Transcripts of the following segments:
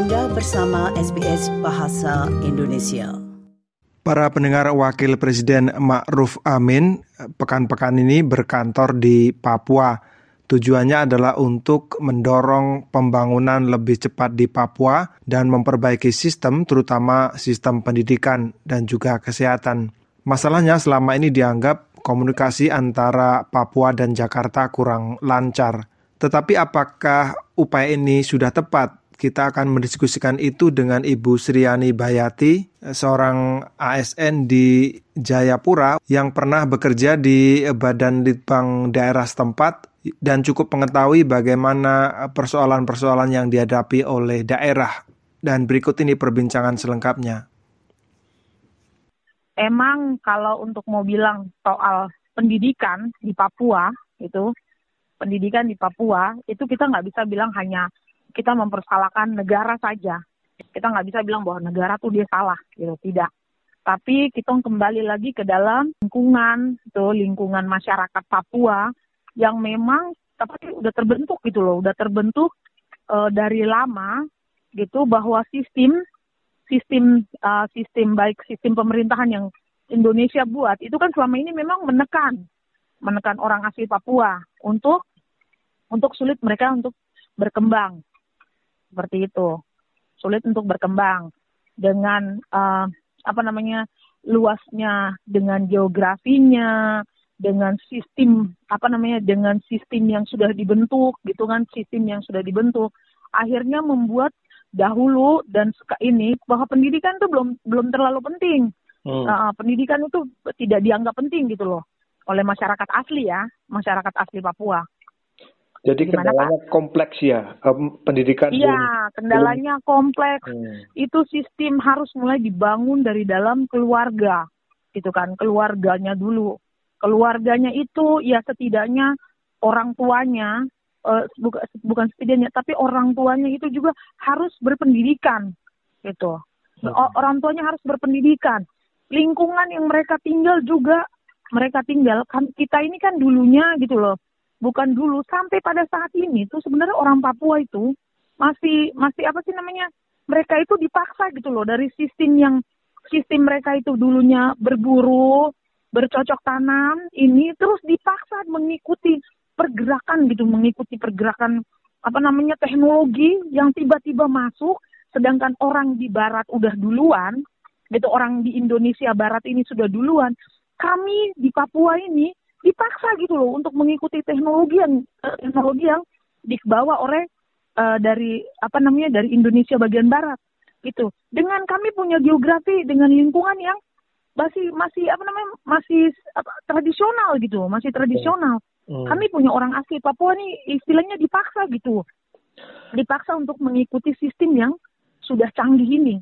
Anda bersama SBS Bahasa Indonesia. Para pendengar Wakil Presiden Ma'ruf Amin pekan-pekan ini berkantor di Papua. Tujuannya adalah untuk mendorong pembangunan lebih cepat di Papua dan memperbaiki sistem, terutama sistem pendidikan dan juga kesehatan. Masalahnya selama ini dianggap komunikasi antara Papua dan Jakarta kurang lancar. Tetapi apakah upaya ini sudah tepat? Kita akan mendiskusikan itu dengan Ibu Sriani Bayati, seorang ASN di Jayapura yang pernah bekerja di Badan Litbang daerah setempat dan cukup mengetahui bagaimana persoalan-persoalan yang dihadapi oleh daerah. Dan berikut ini perbincangan selengkapnya. Emang kalau untuk mau bilang soal pendidikan di Papua itu pendidikan di Papua itu kita nggak bisa bilang hanya kita mempersalahkan negara saja. Kita nggak bisa bilang bahwa negara tuh dia salah, gitu. Tidak. Tapi kita kembali lagi ke dalam lingkungan, tuh lingkungan masyarakat Papua yang memang tapi udah terbentuk gitu loh, udah terbentuk uh, dari lama gitu bahwa sistem sistem uh, sistem baik sistem pemerintahan yang Indonesia buat itu kan selama ini memang menekan menekan orang asli Papua untuk untuk sulit mereka untuk berkembang seperti itu. Sulit untuk berkembang dengan uh, apa namanya luasnya dengan geografinya dengan sistem apa namanya dengan sistem yang sudah dibentuk gitu kan sistem yang sudah dibentuk. Akhirnya membuat dahulu dan suka ini bahwa pendidikan itu belum belum terlalu penting. Hmm. uh, pendidikan itu tidak dianggap penting gitu loh oleh masyarakat asli ya masyarakat asli Papua jadi Gimana, kendalanya Pak? kompleks ya, um, pendidikan. Iya, kendalanya belum. kompleks. Hmm. Itu sistem harus mulai dibangun dari dalam keluarga, gitu kan, keluarganya dulu. Keluarganya itu ya setidaknya orang tuanya, uh, bukan bukan setidaknya, tapi orang tuanya itu juga harus berpendidikan, gitu. Hmm. Orang tuanya harus berpendidikan. Lingkungan yang mereka tinggal juga mereka tinggal kan kita ini kan dulunya gitu loh bukan dulu sampai pada saat ini tuh sebenarnya orang Papua itu masih masih apa sih namanya mereka itu dipaksa gitu loh dari sistem yang sistem mereka itu dulunya berburu bercocok tanam ini terus dipaksa mengikuti pergerakan gitu mengikuti pergerakan apa namanya teknologi yang tiba-tiba masuk sedangkan orang di barat udah duluan gitu orang di Indonesia barat ini sudah duluan. Kami di Papua ini dipaksa gitu loh untuk mengikuti teknologi yang uh, teknologi yang dibawa oleh uh, dari apa namanya dari Indonesia bagian barat gitu. Dengan kami punya geografi dengan lingkungan yang masih masih apa namanya masih apa, tradisional gitu, masih tradisional. Hmm. Kami punya orang asli Papua nih istilahnya dipaksa gitu. Dipaksa untuk mengikuti sistem yang sudah canggih ini.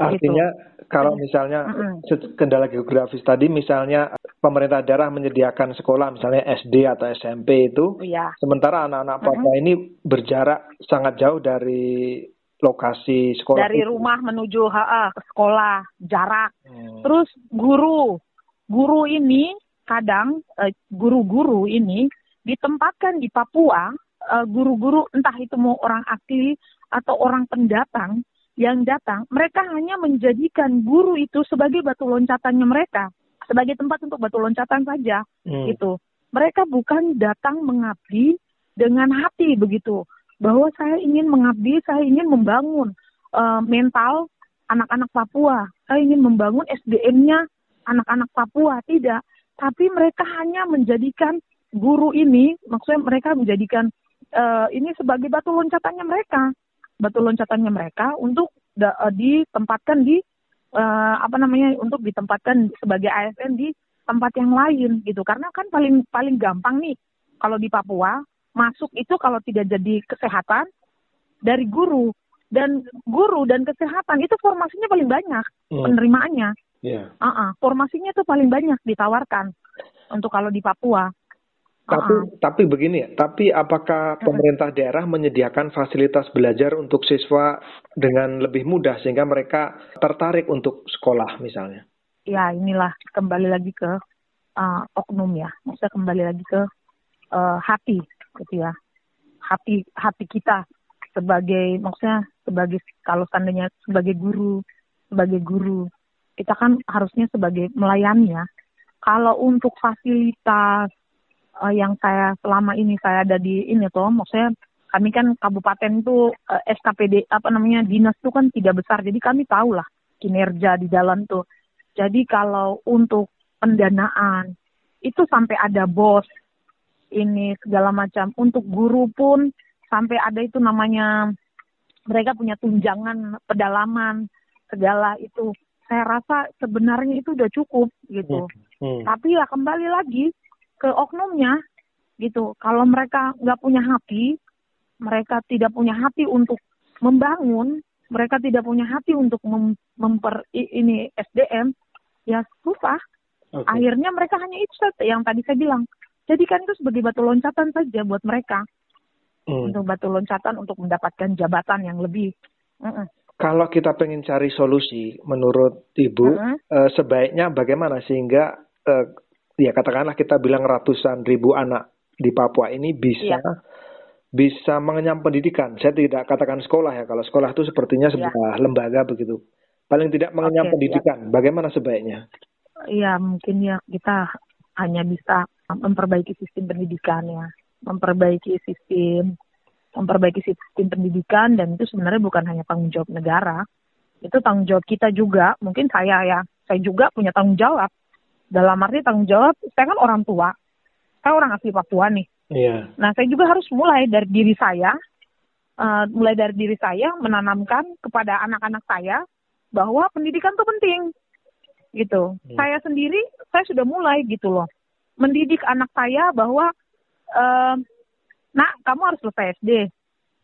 Artinya gitu. kalau misalnya mm-hmm. kendala geografis tadi misalnya pemerintah daerah menyediakan sekolah misalnya SD atau SMP itu, iya. sementara anak-anak Papua mm-hmm. ini berjarak sangat jauh dari lokasi sekolah. Dari itu. rumah menuju HA ke sekolah jarak. Hmm. Terus guru, guru ini kadang eh, guru-guru ini ditempatkan di Papua eh, guru-guru entah itu mau orang asli atau orang pendatang yang datang, mereka hanya menjadikan guru itu sebagai batu loncatannya mereka, sebagai tempat untuk batu loncatan saja, hmm. gitu. Mereka bukan datang mengabdi dengan hati begitu, bahwa saya ingin mengabdi, saya ingin membangun uh, mental anak-anak Papua, saya ingin membangun SDM-nya anak-anak Papua, tidak. Tapi mereka hanya menjadikan guru ini, maksudnya mereka menjadikan uh, ini sebagai batu loncatannya mereka batu loncatannya mereka untuk da, uh, ditempatkan di uh, apa namanya untuk ditempatkan sebagai ASN di tempat yang lain gitu karena kan paling paling gampang nih kalau di Papua masuk itu kalau tidak jadi kesehatan dari guru dan guru dan kesehatan itu formasinya paling banyak hmm. penerimaannya yeah. uh -uh, formasinya itu paling banyak ditawarkan untuk kalau di Papua tapi uh -uh. tapi begini ya, tapi apakah pemerintah daerah menyediakan fasilitas belajar untuk siswa dengan lebih mudah sehingga mereka tertarik untuk sekolah misalnya? Ya inilah kembali lagi ke uh, oknum ya, maksudnya kembali lagi ke uh, hati gitu ya, hati hati kita sebagai maksudnya sebagai kalau seandainya sebagai guru sebagai guru kita kan harusnya sebagai melayani ya kalau untuk fasilitas uh, yang saya selama ini saya ada di ini tuh maksudnya kami kan kabupaten itu uh, eh, SKPD apa namanya dinas itu kan tidak besar jadi kami tahu lah kinerja di dalam tuh jadi kalau untuk pendanaan itu sampai ada bos ini segala macam untuk guru pun sampai ada itu namanya mereka punya tunjangan pedalaman segala itu saya rasa sebenarnya itu udah cukup gitu hmm. Hmm. tapi ya kembali lagi ke oknumnya gitu kalau mereka nggak punya hati mereka tidak punya hati untuk membangun mereka tidak punya hati untuk mem memper ini SDM ya susah okay. akhirnya mereka hanya itu yang tadi saya bilang jadikan itu sebagai batu loncatan saja buat mereka hmm. untuk batu loncatan untuk mendapatkan jabatan yang lebih. Mm -mm. Kalau kita pengen cari solusi, menurut ibu, mm -hmm. uh, sebaiknya bagaimana sehingga uh, ya katakanlah kita bilang ratusan ribu anak di Papua ini bisa yeah. bisa mengenyam pendidikan. Saya tidak katakan sekolah ya, kalau sekolah itu sepertinya iya. sebuah yeah. lembaga begitu. Paling tidak mengenyam okay, pendidikan. Yeah. Bagaimana sebaiknya? Ya mungkin ya kita hanya bisa memperbaiki sistem pendidikan ya, memperbaiki sistem memperbaiki sistem pendidikan dan itu sebenarnya bukan hanya tanggung jawab negara, itu tanggung jawab kita juga. Mungkin saya ya, saya juga punya tanggung jawab. Dalam arti tanggung jawab, saya kan orang tua, saya orang asli Papua nih. Iya. Nah, saya juga harus mulai dari diri saya, uh, mulai dari diri saya menanamkan kepada anak-anak saya bahwa pendidikan itu penting, gitu. Hmm. Saya sendiri, saya sudah mulai gitu loh mendidik anak saya bahwa uh, nak kamu harus selesai SD,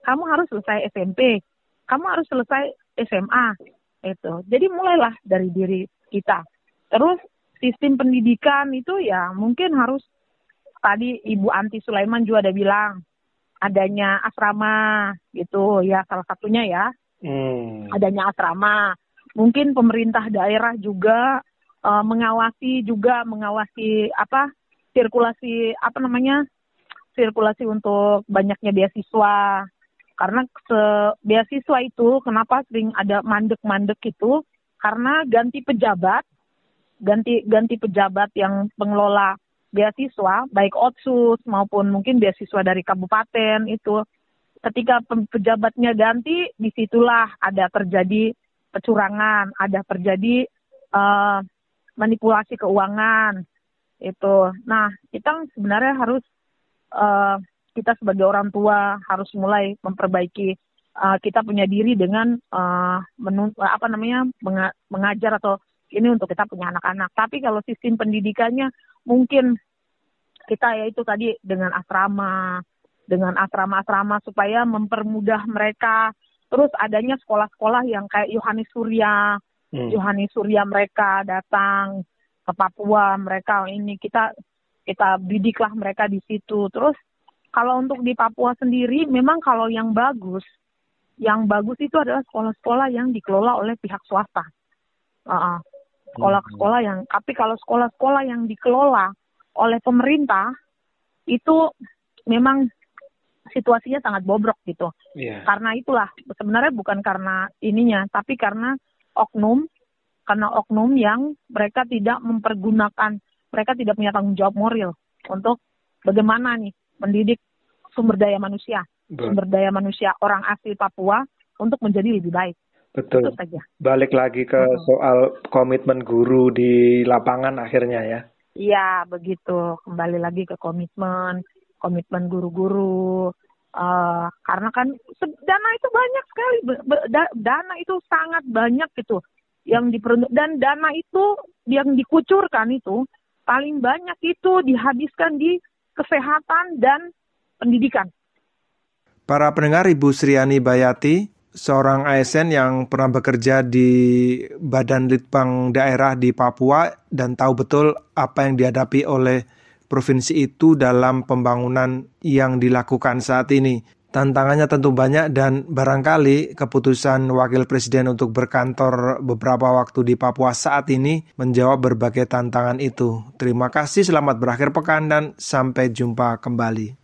kamu harus selesai SMP, kamu harus selesai SMA itu. Jadi mulailah dari diri kita. Terus sistem pendidikan itu ya mungkin harus tadi Ibu Anti Sulaiman juga ada bilang adanya asrama gitu ya salah satunya ya. Hmm. adanya asrama. Mungkin pemerintah daerah juga uh, mengawasi juga mengawasi apa sirkulasi apa namanya sirkulasi untuk banyaknya beasiswa. Karena se beasiswa itu kenapa sering ada mandek-mandek itu? Karena ganti pejabat ganti ganti pejabat yang pengelola beasiswa baik otsus maupun mungkin beasiswa dari kabupaten itu ketika pejabatnya ganti di situlah ada terjadi kecurangan ada terjadi uh, manipulasi keuangan itu. Nah, kita sebenarnya harus uh, kita sebagai orang tua harus mulai memperbaiki uh, kita punya diri dengan uh, menun, apa namanya mengajar atau ini untuk kita punya anak-anak. Tapi kalau sistem pendidikannya mungkin kita ya itu tadi dengan asrama, dengan asrama-asrama supaya mempermudah mereka. Terus adanya sekolah-sekolah yang kayak Yohanes Surya, hmm. Yohanes Surya mereka datang ke Papua mereka ini kita kita didiklah mereka di situ terus kalau untuk di Papua sendiri memang kalau yang bagus yang bagus itu adalah sekolah-sekolah yang dikelola oleh pihak swasta uh, sekolah-sekolah yang tapi kalau sekolah-sekolah yang dikelola oleh pemerintah itu memang situasinya sangat bobrok gitu. Yeah. Karena itulah sebenarnya bukan karena ininya, tapi karena oknum karena oknum yang mereka tidak mempergunakan, mereka tidak punya tanggung jawab moral untuk bagaimana nih mendidik sumber daya manusia, sumber daya manusia orang asli Papua untuk menjadi lebih baik. Betul. Itu saja. Balik lagi ke hmm. soal komitmen guru di lapangan akhirnya ya. Iya, begitu. Kembali lagi ke komitmen, komitmen guru-guru. Uh, karena kan dana itu banyak sekali, dana itu sangat banyak gitu yang diperuntuk dan dana itu yang dikucurkan itu paling banyak itu dihabiskan di kesehatan dan pendidikan. Para pendengar Ibu Sriani Bayati, seorang ASN yang pernah bekerja di Badan Litbang Daerah di Papua dan tahu betul apa yang dihadapi oleh provinsi itu dalam pembangunan yang dilakukan saat ini. Tantangannya tentu banyak dan barangkali keputusan Wakil Presiden untuk berkantor beberapa waktu di Papua saat ini menjawab berbagai tantangan itu. Terima kasih, selamat berakhir pekan dan sampai jumpa kembali.